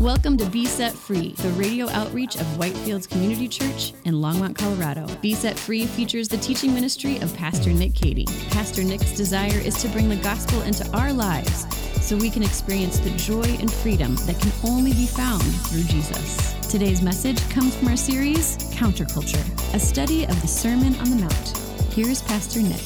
Welcome to Be Set Free, the radio outreach of Whitefields Community Church in Longmont, Colorado. Be Set Free features the teaching ministry of Pastor Nick Cady. Pastor Nick's desire is to bring the gospel into our lives so we can experience the joy and freedom that can only be found through Jesus. Today's message comes from our series, Counterculture, a study of the Sermon on the Mount. Here's Pastor Nick.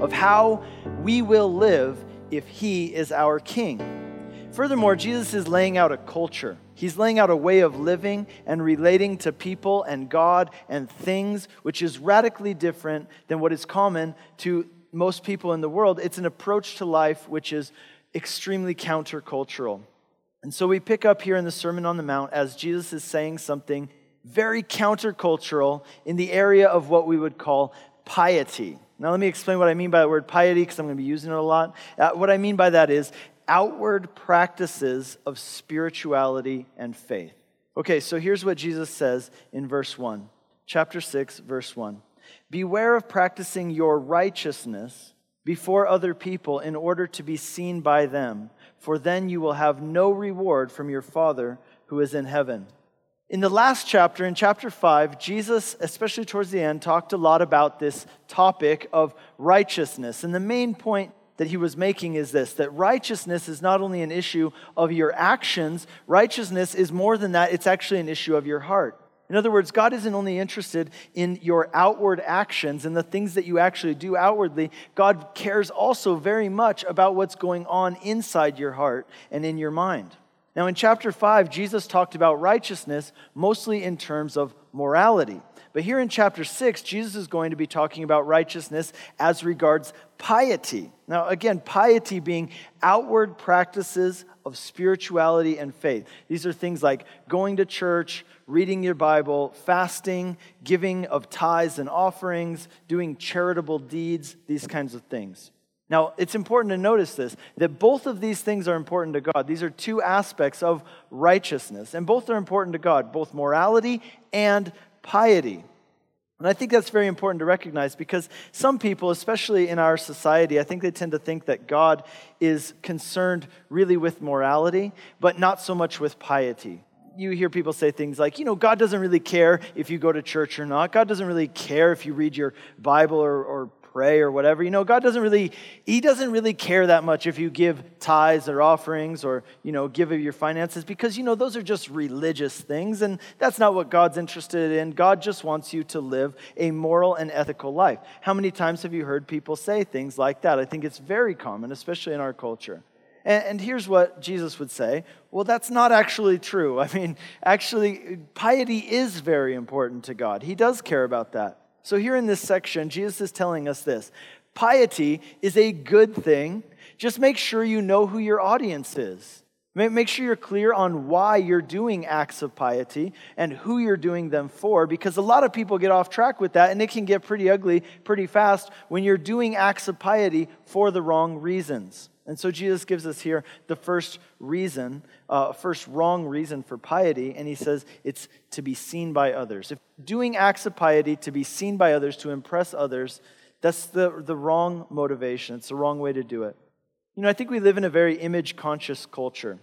Of how we will live if He is our King. Furthermore, Jesus is laying out a culture. He's laying out a way of living and relating to people and God and things, which is radically different than what is common to most people in the world. It's an approach to life which is extremely countercultural. And so we pick up here in the Sermon on the Mount as Jesus is saying something very countercultural in the area of what we would call piety. Now, let me explain what I mean by the word piety because I'm going to be using it a lot. Uh, what I mean by that is outward practices of spirituality and faith. Okay, so here's what Jesus says in verse 1, chapter 6, verse 1. Beware of practicing your righteousness before other people in order to be seen by them, for then you will have no reward from your Father who is in heaven. In the last chapter, in chapter 5, Jesus, especially towards the end, talked a lot about this topic of righteousness. And the main point that he was making is this that righteousness is not only an issue of your actions, righteousness is more than that, it's actually an issue of your heart. In other words, God isn't only interested in your outward actions and the things that you actually do outwardly, God cares also very much about what's going on inside your heart and in your mind. Now, in chapter 5, Jesus talked about righteousness mostly in terms of morality. But here in chapter 6, Jesus is going to be talking about righteousness as regards piety. Now, again, piety being outward practices of spirituality and faith. These are things like going to church, reading your Bible, fasting, giving of tithes and offerings, doing charitable deeds, these kinds of things. Now, it's important to notice this that both of these things are important to God. These are two aspects of righteousness, and both are important to God, both morality and piety. And I think that's very important to recognize because some people, especially in our society, I think they tend to think that God is concerned really with morality, but not so much with piety you hear people say things like, you know, God doesn't really care if you go to church or not. God doesn't really care if you read your Bible or, or pray or whatever. You know, God doesn't really, He doesn't really care that much if you give tithes or offerings or, you know, give of your finances because, you know, those are just religious things and that's not what God's interested in. God just wants you to live a moral and ethical life. How many times have you heard people say things like that? I think it's very common, especially in our culture. And, and here's what Jesus would say well, that's not actually true. I mean, actually, piety is very important to God, He does care about that. So, here in this section, Jesus is telling us this piety is a good thing. Just make sure you know who your audience is. Make sure you're clear on why you're doing acts of piety and who you're doing them for, because a lot of people get off track with that, and it can get pretty ugly pretty fast when you're doing acts of piety for the wrong reasons. And so Jesus gives us here the first reason, uh, first wrong reason for piety, and he says it's to be seen by others. If doing acts of piety to be seen by others, to impress others, that's the, the wrong motivation. It's the wrong way to do it. You know, I think we live in a very image conscious culture.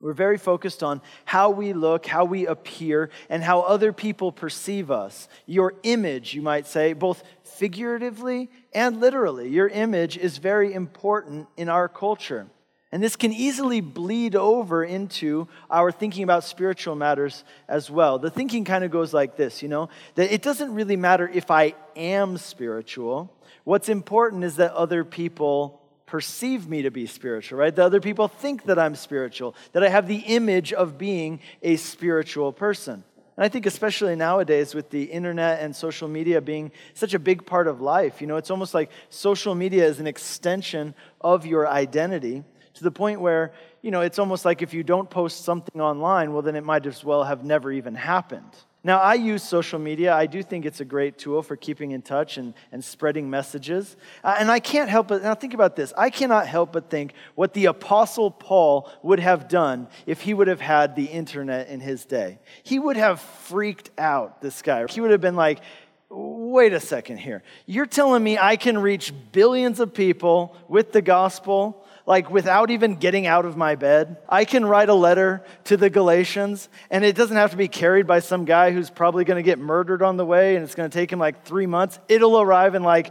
We're very focused on how we look, how we appear, and how other people perceive us. Your image, you might say, both figuratively and literally. Your image is very important in our culture. And this can easily bleed over into our thinking about spiritual matters as well. The thinking kind of goes like this, you know, that it doesn't really matter if I am spiritual. What's important is that other people perceive me to be spiritual, right? That other people think that I'm spiritual, that I have the image of being a spiritual person. And I think, especially nowadays, with the internet and social media being such a big part of life, you know, it's almost like social media is an extension of your identity to the point where, you know, it's almost like if you don't post something online, well, then it might as well have never even happened. Now, I use social media. I do think it's a great tool for keeping in touch and, and spreading messages. Uh, and I can't help but, now think about this. I cannot help but think what the Apostle Paul would have done if he would have had the internet in his day. He would have freaked out, this guy. He would have been like, wait a second here. You're telling me I can reach billions of people with the gospel, like without even getting out of my bed? I can write a letter to the Galatians, and it doesn't have to be carried by some guy who's probably going to get murdered on the way, and it's going to take him like three months. It'll arrive in like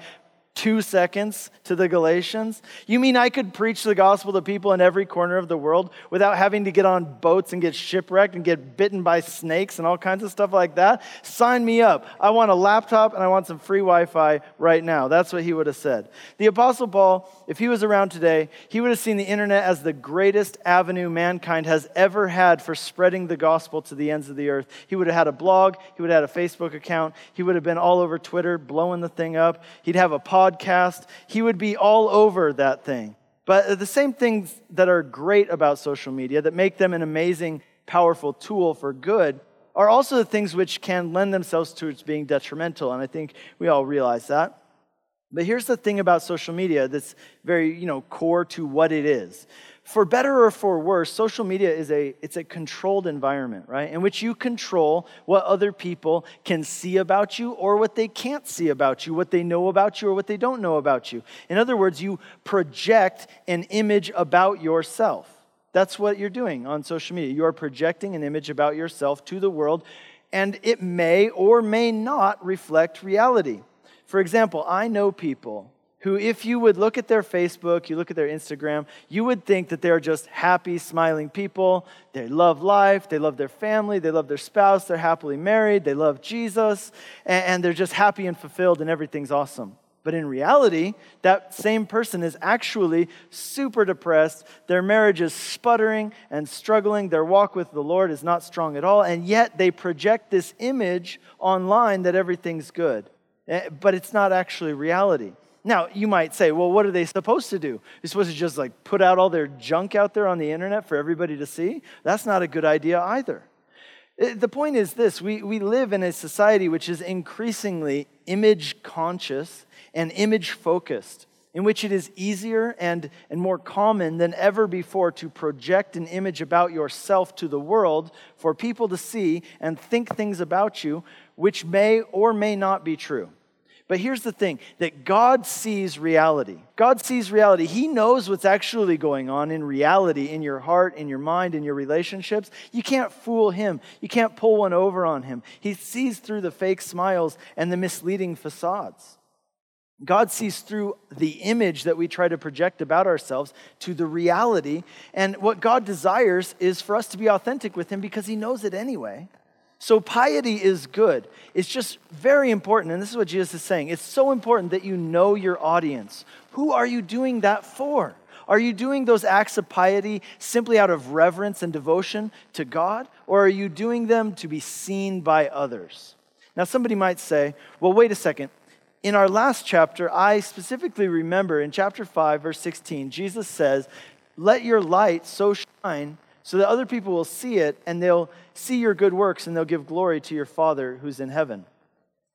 two seconds to the Galatians? You mean I could preach the gospel to people in every corner of the world without having to get on boats and get shipwrecked and get bitten by snakes and all kinds of stuff like that? Sign me up. I want a laptop and I want some free Wi Fi right now. That's what he would have said. The Apostle Paul, if he was around today, he would have seen the internet as the greatest avenue mankind has ever had for spreading the gospel to the ends of the earth. He would have had a blog, he would have had a Facebook account, he would have been all over Twitter blowing the thing up, he'd have a podcast he would be all over that thing. But the same things that are great about social media, that make them an amazing, powerful tool for good, are also the things which can lend themselves to its being detrimental. And I think we all realize that. But here's the thing about social media that's very, you know, core to what it is for better or for worse, social media is a it's a controlled environment, right? In which you control what other people can see about you or what they can't see about you, what they know about you or what they don't know about you. In other words, you project an image about yourself. That's what you're doing on social media. You are projecting an image about yourself to the world, and it may or may not reflect reality. For example, I know people who, if you would look at their Facebook, you look at their Instagram, you would think that they're just happy, smiling people. They love life, they love their family, they love their spouse, they're happily married, they love Jesus, and they're just happy and fulfilled, and everything's awesome. But in reality, that same person is actually super depressed. Their marriage is sputtering and struggling. Their walk with the Lord is not strong at all. And yet they project this image online that everything's good. Eh, but it's not actually reality. Now, you might say, well, what are they supposed to do? They're supposed to just like put out all their junk out there on the internet for everybody to see? That's not a good idea either. Eh, the point is this we, we live in a society which is increasingly image conscious and image focused, in which it is easier and, and more common than ever before to project an image about yourself to the world for people to see and think things about you which may or may not be true. But here's the thing that God sees reality. God sees reality. He knows what's actually going on in reality in your heart, in your mind, in your relationships. You can't fool him. You can't pull one over on him. He sees through the fake smiles and the misleading facades. God sees through the image that we try to project about ourselves to the reality. And what God desires is for us to be authentic with him because he knows it anyway. So, piety is good. It's just very important. And this is what Jesus is saying it's so important that you know your audience. Who are you doing that for? Are you doing those acts of piety simply out of reverence and devotion to God? Or are you doing them to be seen by others? Now, somebody might say, well, wait a second. In our last chapter, I specifically remember in chapter 5, verse 16, Jesus says, Let your light so shine so that other people will see it and they'll see your good works and they'll give glory to your Father who's in heaven.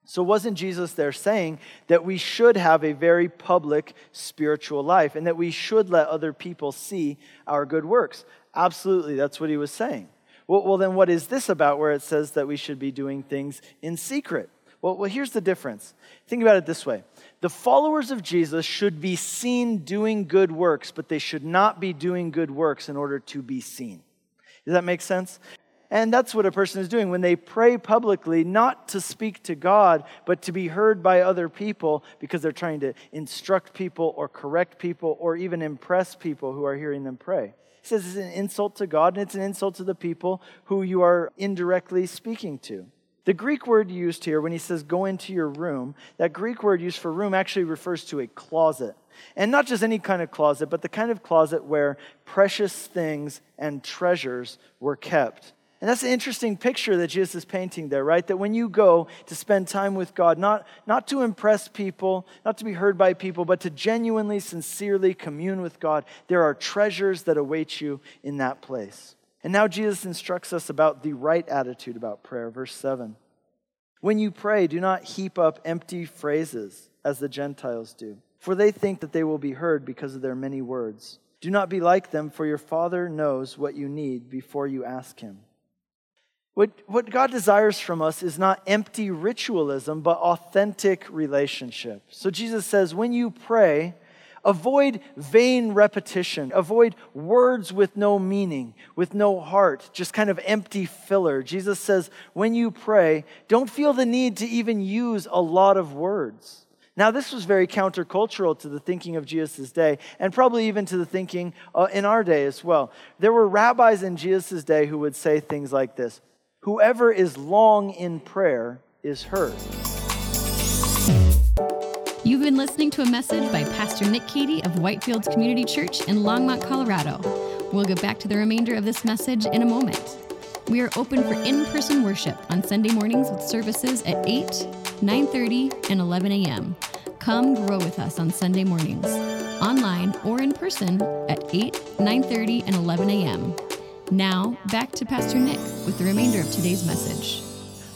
So, wasn't Jesus there saying that we should have a very public spiritual life and that we should let other people see our good works? Absolutely, that's what he was saying. Well, well, then what is this about where it says that we should be doing things in secret? Well, well, here's the difference. Think about it this way the followers of Jesus should be seen doing good works, but they should not be doing good works in order to be seen. Does that make sense? And that's what a person is doing when they pray publicly, not to speak to God, but to be heard by other people because they're trying to instruct people or correct people or even impress people who are hearing them pray. He says it's an insult to God and it's an insult to the people who you are indirectly speaking to. The Greek word used here when he says go into your room, that Greek word used for room actually refers to a closet. And not just any kind of closet, but the kind of closet where precious things and treasures were kept. And that's an interesting picture that Jesus is painting there, right? That when you go to spend time with God, not, not to impress people, not to be heard by people, but to genuinely, sincerely commune with God, there are treasures that await you in that place. And now Jesus instructs us about the right attitude about prayer. Verse 7. When you pray, do not heap up empty phrases as the Gentiles do, for they think that they will be heard because of their many words. Do not be like them, for your Father knows what you need before you ask Him. What, what God desires from us is not empty ritualism, but authentic relationship. So Jesus says, when you pray, avoid vain repetition, avoid words with no meaning, with no heart, just kind of empty filler. Jesus says, when you pray, don't feel the need to even use a lot of words. Now, this was very countercultural to the thinking of Jesus' day, and probably even to the thinking uh, in our day as well. There were rabbis in Jesus' day who would say things like this Whoever is long in prayer is heard. You've been listening to a message by Pastor Nick Cady of Whitefields Community Church in Longmont, Colorado. We'll get back to the remainder of this message in a moment. We are open for in-person worship on Sunday mornings with services at 8, 9:30, and 11 a.m. Come grow with us on Sunday mornings, online or in person at 8, 9:30, and 11 a.m. Now, back to Pastor Nick with the remainder of today's message.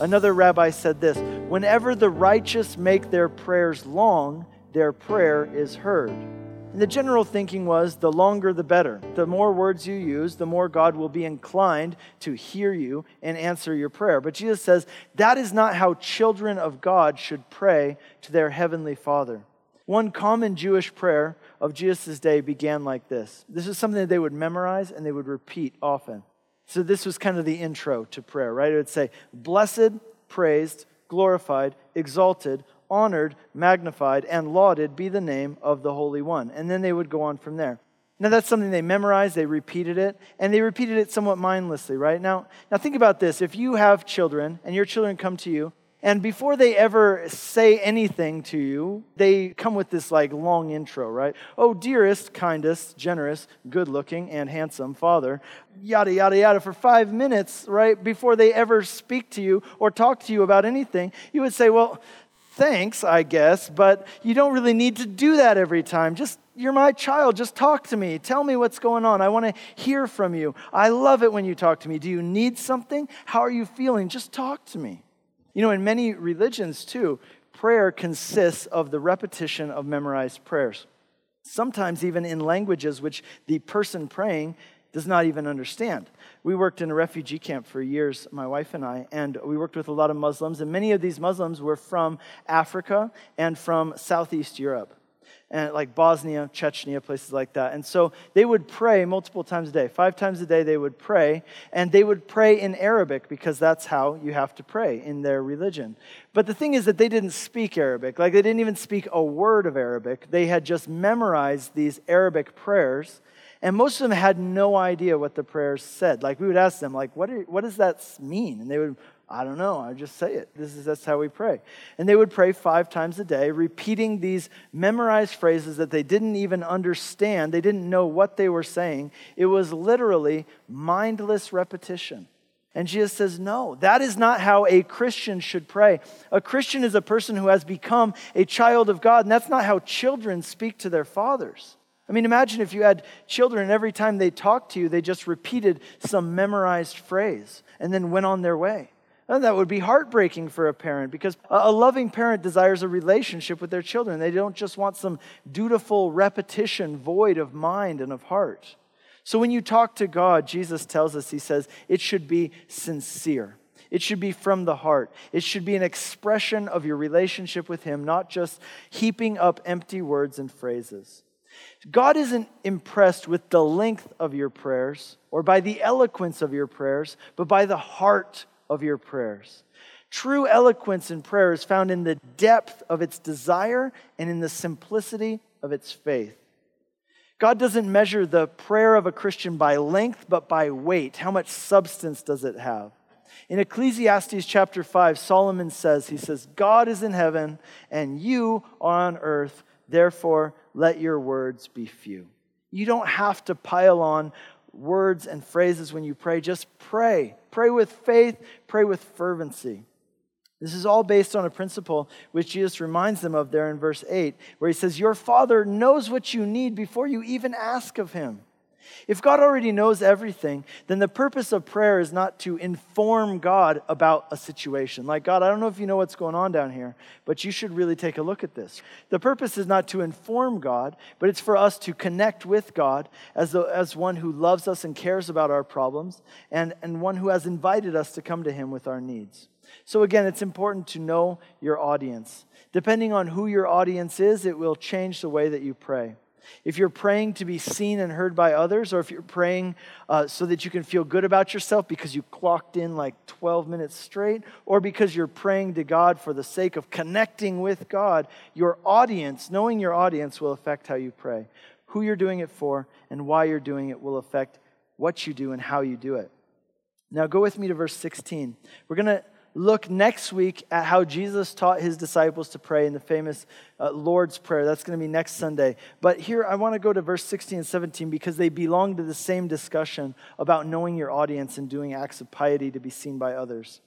Another rabbi said this Whenever the righteous make their prayers long, their prayer is heard. And the general thinking was the longer the better. The more words you use, the more God will be inclined to hear you and answer your prayer. But Jesus says that is not how children of God should pray to their heavenly Father. One common Jewish prayer of Jesus' day began like this. This is something that they would memorize and they would repeat often. So this was kind of the intro to prayer, right? It would say, Blessed, praised, glorified, exalted, honored, magnified, and lauded be the name of the Holy One. And then they would go on from there. Now that's something they memorized, they repeated it, and they repeated it somewhat mindlessly, right? Now, now think about this. If you have children and your children come to you and before they ever say anything to you, they come with this like long intro, right? Oh, dearest, kindest, generous, good looking, and handsome father, yada, yada, yada, for five minutes, right? Before they ever speak to you or talk to you about anything, you would say, well, thanks, I guess, but you don't really need to do that every time. Just you're my child. Just talk to me. Tell me what's going on. I want to hear from you. I love it when you talk to me. Do you need something? How are you feeling? Just talk to me. You know, in many religions, too, prayer consists of the repetition of memorized prayers. Sometimes, even in languages which the person praying does not even understand. We worked in a refugee camp for years, my wife and I, and we worked with a lot of Muslims, and many of these Muslims were from Africa and from Southeast Europe and like Bosnia, Chechnya, places like that. And so they would pray multiple times a day. Five times a day they would pray, and they would pray in Arabic because that's how you have to pray in their religion. But the thing is that they didn't speak Arabic. Like they didn't even speak a word of Arabic. They had just memorized these Arabic prayers. And most of them had no idea what the prayers said. Like we would ask them, like, what, are, what does that mean? And they would I don't know. I just say it. This is that's how we pray. And they would pray five times a day, repeating these memorized phrases that they didn't even understand. They didn't know what they were saying. It was literally mindless repetition. And Jesus says, No, that is not how a Christian should pray. A Christian is a person who has become a child of God, and that's not how children speak to their fathers. I mean, imagine if you had children and every time they talked to you, they just repeated some memorized phrase and then went on their way. And that would be heartbreaking for a parent because a loving parent desires a relationship with their children. They don't just want some dutiful repetition void of mind and of heart. So when you talk to God, Jesus tells us, He says, it should be sincere. It should be from the heart. It should be an expression of your relationship with Him, not just heaping up empty words and phrases. God isn't impressed with the length of your prayers or by the eloquence of your prayers, but by the heart of your prayers. True eloquence in prayer is found in the depth of its desire and in the simplicity of its faith. God doesn't measure the prayer of a Christian by length, but by weight. How much substance does it have? In Ecclesiastes chapter 5, Solomon says, He says, God is in heaven and you are on earth, therefore let your words be few. You don't have to pile on words and phrases when you pray. Just pray. Pray with faith, pray with fervency. This is all based on a principle which Jesus reminds them of there in verse 8, where he says, Your Father knows what you need before you even ask of him. If God already knows everything, then the purpose of prayer is not to inform God about a situation. Like, God, I don't know if you know what's going on down here, but you should really take a look at this. The purpose is not to inform God, but it's for us to connect with God as, the, as one who loves us and cares about our problems, and, and one who has invited us to come to Him with our needs. So, again, it's important to know your audience. Depending on who your audience is, it will change the way that you pray. If you're praying to be seen and heard by others, or if you're praying uh, so that you can feel good about yourself because you clocked in like 12 minutes straight, or because you're praying to God for the sake of connecting with God, your audience, knowing your audience, will affect how you pray. Who you're doing it for and why you're doing it will affect what you do and how you do it. Now, go with me to verse 16. We're going to look next week at how Jesus taught his disciples to pray in the famous uh, Lord's Prayer. That's going to be next Sunday. But here I want to go to verse 16 and 17 because they belong to the same discussion about knowing your audience and doing acts of piety to be seen by others.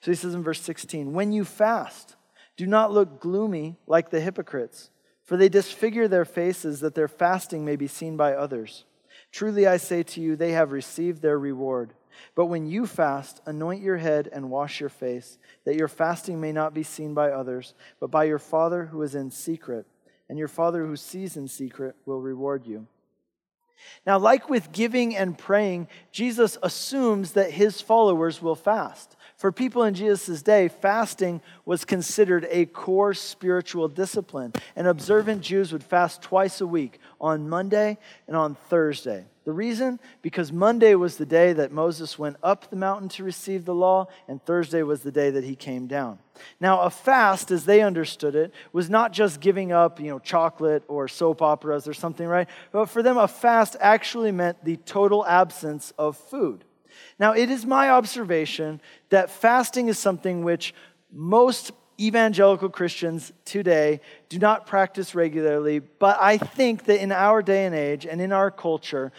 So he says in verse 16, When you fast, do not look gloomy like the hypocrites, for they disfigure their faces that their fasting may be seen by others. Truly I say to you, they have received their reward. But when you fast, anoint your head and wash your face, that your fasting may not be seen by others, but by your Father who is in secret. And your Father who sees in secret will reward you. Now, like with giving and praying, Jesus assumes that his followers will fast. For people in Jesus' day, fasting was considered a core spiritual discipline. And observant Jews would fast twice a week, on Monday and on Thursday. The reason? Because Monday was the day that Moses went up the mountain to receive the law, and Thursday was the day that he came down. Now, a fast, as they understood it, was not just giving up, you know, chocolate or soap operas or something, right? But for them, a fast actually meant the total absence of food. Now, it is my observation that fasting is something which most evangelical Christians today do not practice regularly, but I think that in our day and age and in our culture,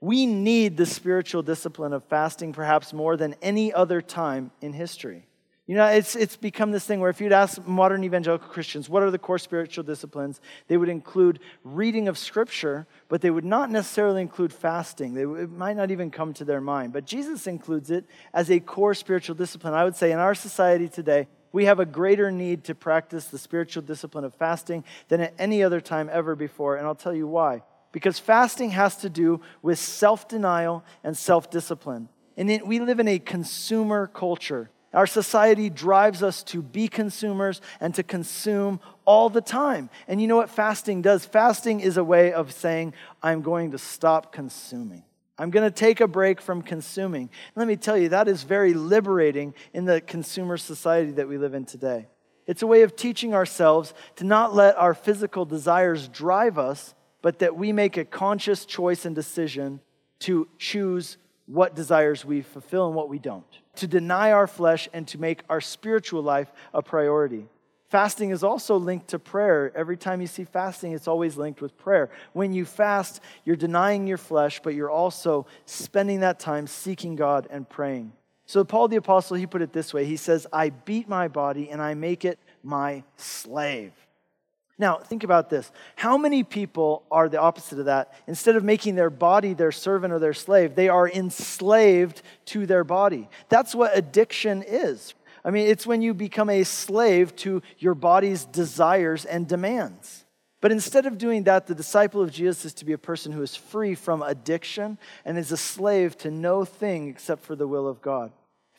we need the spiritual discipline of fasting perhaps more than any other time in history. You know, it's, it's become this thing where if you'd ask modern evangelical Christians, what are the core spiritual disciplines? They would include reading of Scripture, but they would not necessarily include fasting. They, it might not even come to their mind. But Jesus includes it as a core spiritual discipline. I would say in our society today, we have a greater need to practice the spiritual discipline of fasting than at any other time ever before. And I'll tell you why. Because fasting has to do with self denial and self discipline. And it, we live in a consumer culture. Our society drives us to be consumers and to consume all the time. And you know what fasting does? Fasting is a way of saying, I'm going to stop consuming. I'm going to take a break from consuming. Let me tell you, that is very liberating in the consumer society that we live in today. It's a way of teaching ourselves to not let our physical desires drive us, but that we make a conscious choice and decision to choose what desires we fulfill and what we don't to deny our flesh and to make our spiritual life a priority. Fasting is also linked to prayer. Every time you see fasting, it's always linked with prayer. When you fast, you're denying your flesh, but you're also spending that time seeking God and praying. So, Paul the Apostle, he put it this way He says, I beat my body and I make it my slave. Now, think about this. How many people are the opposite of that? Instead of making their body their servant or their slave, they are enslaved to their body. That's what addiction is. I mean, it's when you become a slave to your body's desires and demands. But instead of doing that, the disciple of Jesus is to be a person who is free from addiction and is a slave to no thing except for the will of God.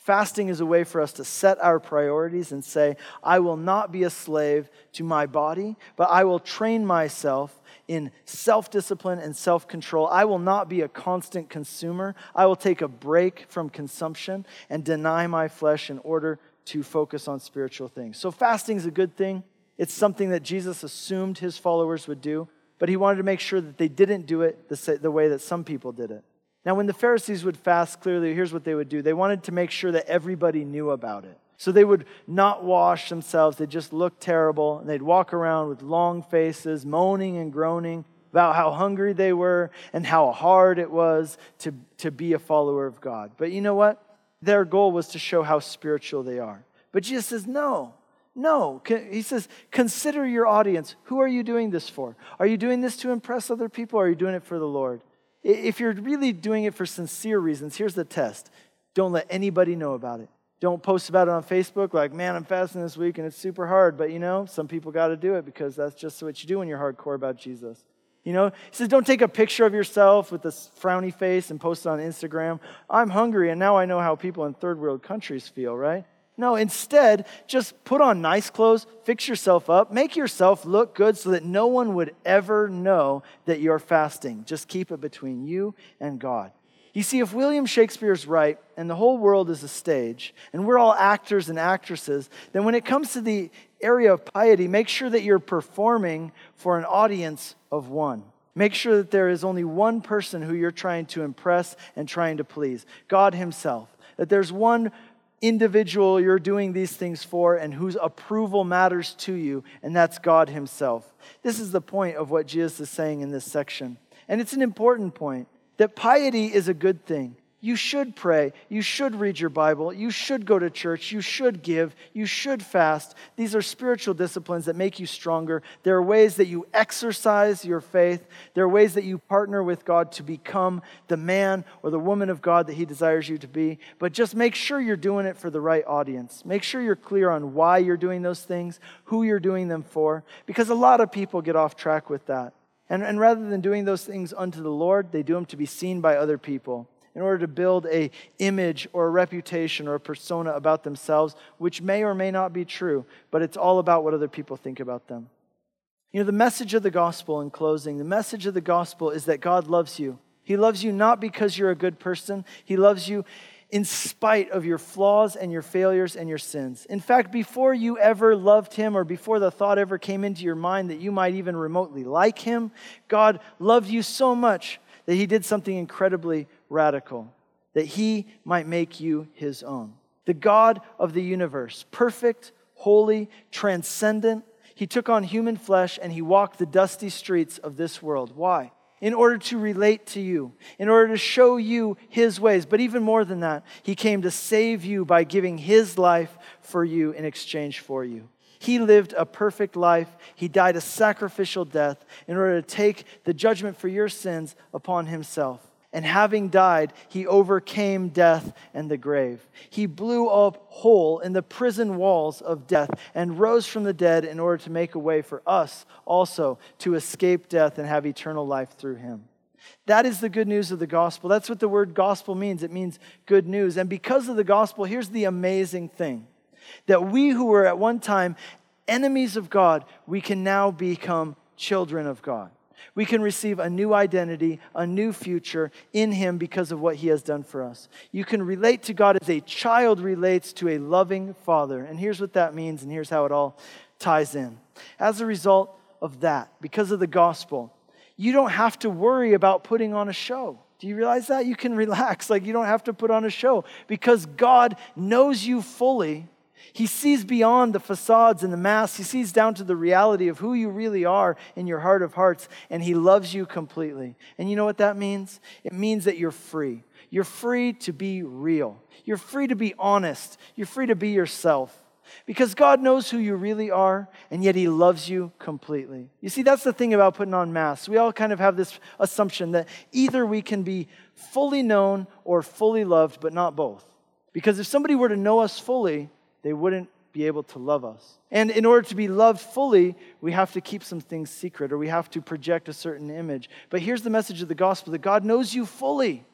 Fasting is a way for us to set our priorities and say, I will not be a slave to my body, but I will train myself in self discipline and self control. I will not be a constant consumer. I will take a break from consumption and deny my flesh in order to focus on spiritual things. So, fasting is a good thing. It's something that Jesus assumed his followers would do, but he wanted to make sure that they didn't do it the way that some people did it. Now, when the Pharisees would fast, clearly, here's what they would do they wanted to make sure that everybody knew about it. So they would not wash themselves, they just look terrible, and they'd walk around with long faces, moaning and groaning about how hungry they were and how hard it was to, to be a follower of God. But you know what? Their goal was to show how spiritual they are. But Jesus says, no, no. He says, consider your audience. Who are you doing this for? Are you doing this to impress other people or are you doing it for the Lord? If you're really doing it for sincere reasons, here's the test don't let anybody know about it. Don't post about it on Facebook like, man, I'm fasting this week and it's super hard. But you know, some people got to do it because that's just what you do when you're hardcore about Jesus. You know, he says, don't take a picture of yourself with this frowny face and post it on Instagram. I'm hungry and now I know how people in third world countries feel, right? No, instead, just put on nice clothes, fix yourself up, make yourself look good so that no one would ever know that you're fasting. Just keep it between you and God. You see, if William Shakespeare's right and the whole world is a stage and we're all actors and actresses, then when it comes to the area of piety, make sure that you're performing for an audience of one. Make sure that there is only one person who you're trying to impress and trying to please God Himself. That there's one individual you're doing these things for and whose approval matters to you, and that's God Himself. This is the point of what Jesus is saying in this section. And it's an important point that piety is a good thing. You should pray. You should read your Bible. You should go to church. You should give. You should fast. These are spiritual disciplines that make you stronger. There are ways that you exercise your faith. There are ways that you partner with God to become the man or the woman of God that He desires you to be. But just make sure you're doing it for the right audience. Make sure you're clear on why you're doing those things, who you're doing them for, because a lot of people get off track with that. And, and rather than doing those things unto the Lord, they do them to be seen by other people in order to build a image or a reputation or a persona about themselves which may or may not be true but it's all about what other people think about them. You know the message of the gospel in closing the message of the gospel is that god loves you. He loves you not because you're a good person. He loves you in spite of your flaws and your failures and your sins. In fact, before you ever loved him or before the thought ever came into your mind that you might even remotely like him, God loved you so much that he did something incredibly radical, that he might make you his own. The God of the universe, perfect, holy, transcendent, he took on human flesh and he walked the dusty streets of this world. Why? In order to relate to you, in order to show you his ways. But even more than that, he came to save you by giving his life for you in exchange for you. He lived a perfect life. He died a sacrificial death in order to take the judgment for your sins upon himself. And having died, he overcame death and the grave. He blew a hole in the prison walls of death and rose from the dead in order to make a way for us also to escape death and have eternal life through him. That is the good news of the gospel. That's what the word gospel means. It means good news. And because of the gospel, here's the amazing thing that we who were at one time enemies of God, we can now become children of God. We can receive a new identity, a new future in Him because of what He has done for us. You can relate to God as a child relates to a loving father. And here's what that means, and here's how it all ties in. As a result of that, because of the gospel, you don't have to worry about putting on a show. Do you realize that? You can relax. Like, you don't have to put on a show because God knows you fully he sees beyond the facades and the masks. He sees down to the reality of who you really are in your heart of hearts, and He loves you completely. And you know what that means? It means that you're free. You're free to be real. You're free to be honest. You're free to be yourself. Because God knows who you really are, and yet He loves you completely. You see, that's the thing about putting on masks. We all kind of have this assumption that either we can be fully known or fully loved, but not both. Because if somebody were to know us fully, they wouldn't be able to love us. And in order to be loved fully, we have to keep some things secret or we have to project a certain image. But here's the message of the gospel that God knows you fully,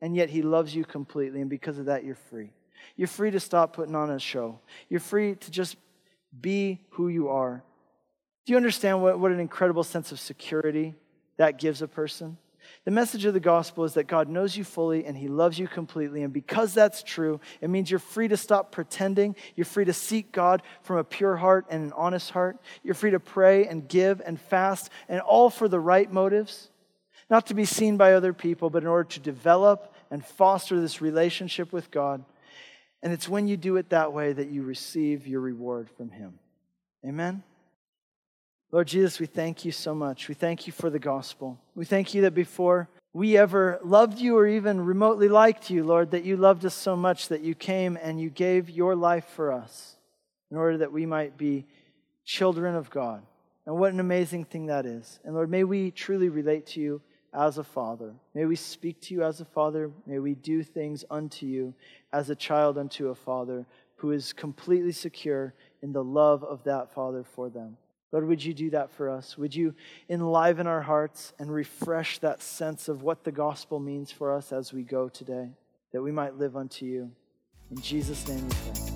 and yet He loves you completely. And because of that, you're free. You're free to stop putting on a show, you're free to just be who you are. Do you understand what, what an incredible sense of security that gives a person? The message of the gospel is that God knows you fully and he loves you completely. And because that's true, it means you're free to stop pretending. You're free to seek God from a pure heart and an honest heart. You're free to pray and give and fast, and all for the right motives, not to be seen by other people, but in order to develop and foster this relationship with God. And it's when you do it that way that you receive your reward from him. Amen. Lord Jesus, we thank you so much. We thank you for the gospel. We thank you that before we ever loved you or even remotely liked you, Lord, that you loved us so much that you came and you gave your life for us in order that we might be children of God. And what an amazing thing that is. And Lord, may we truly relate to you as a father. May we speak to you as a father. May we do things unto you as a child unto a father who is completely secure in the love of that father for them. Lord, would you do that for us? Would you enliven our hearts and refresh that sense of what the gospel means for us as we go today, that we might live unto you? In Jesus' name we pray.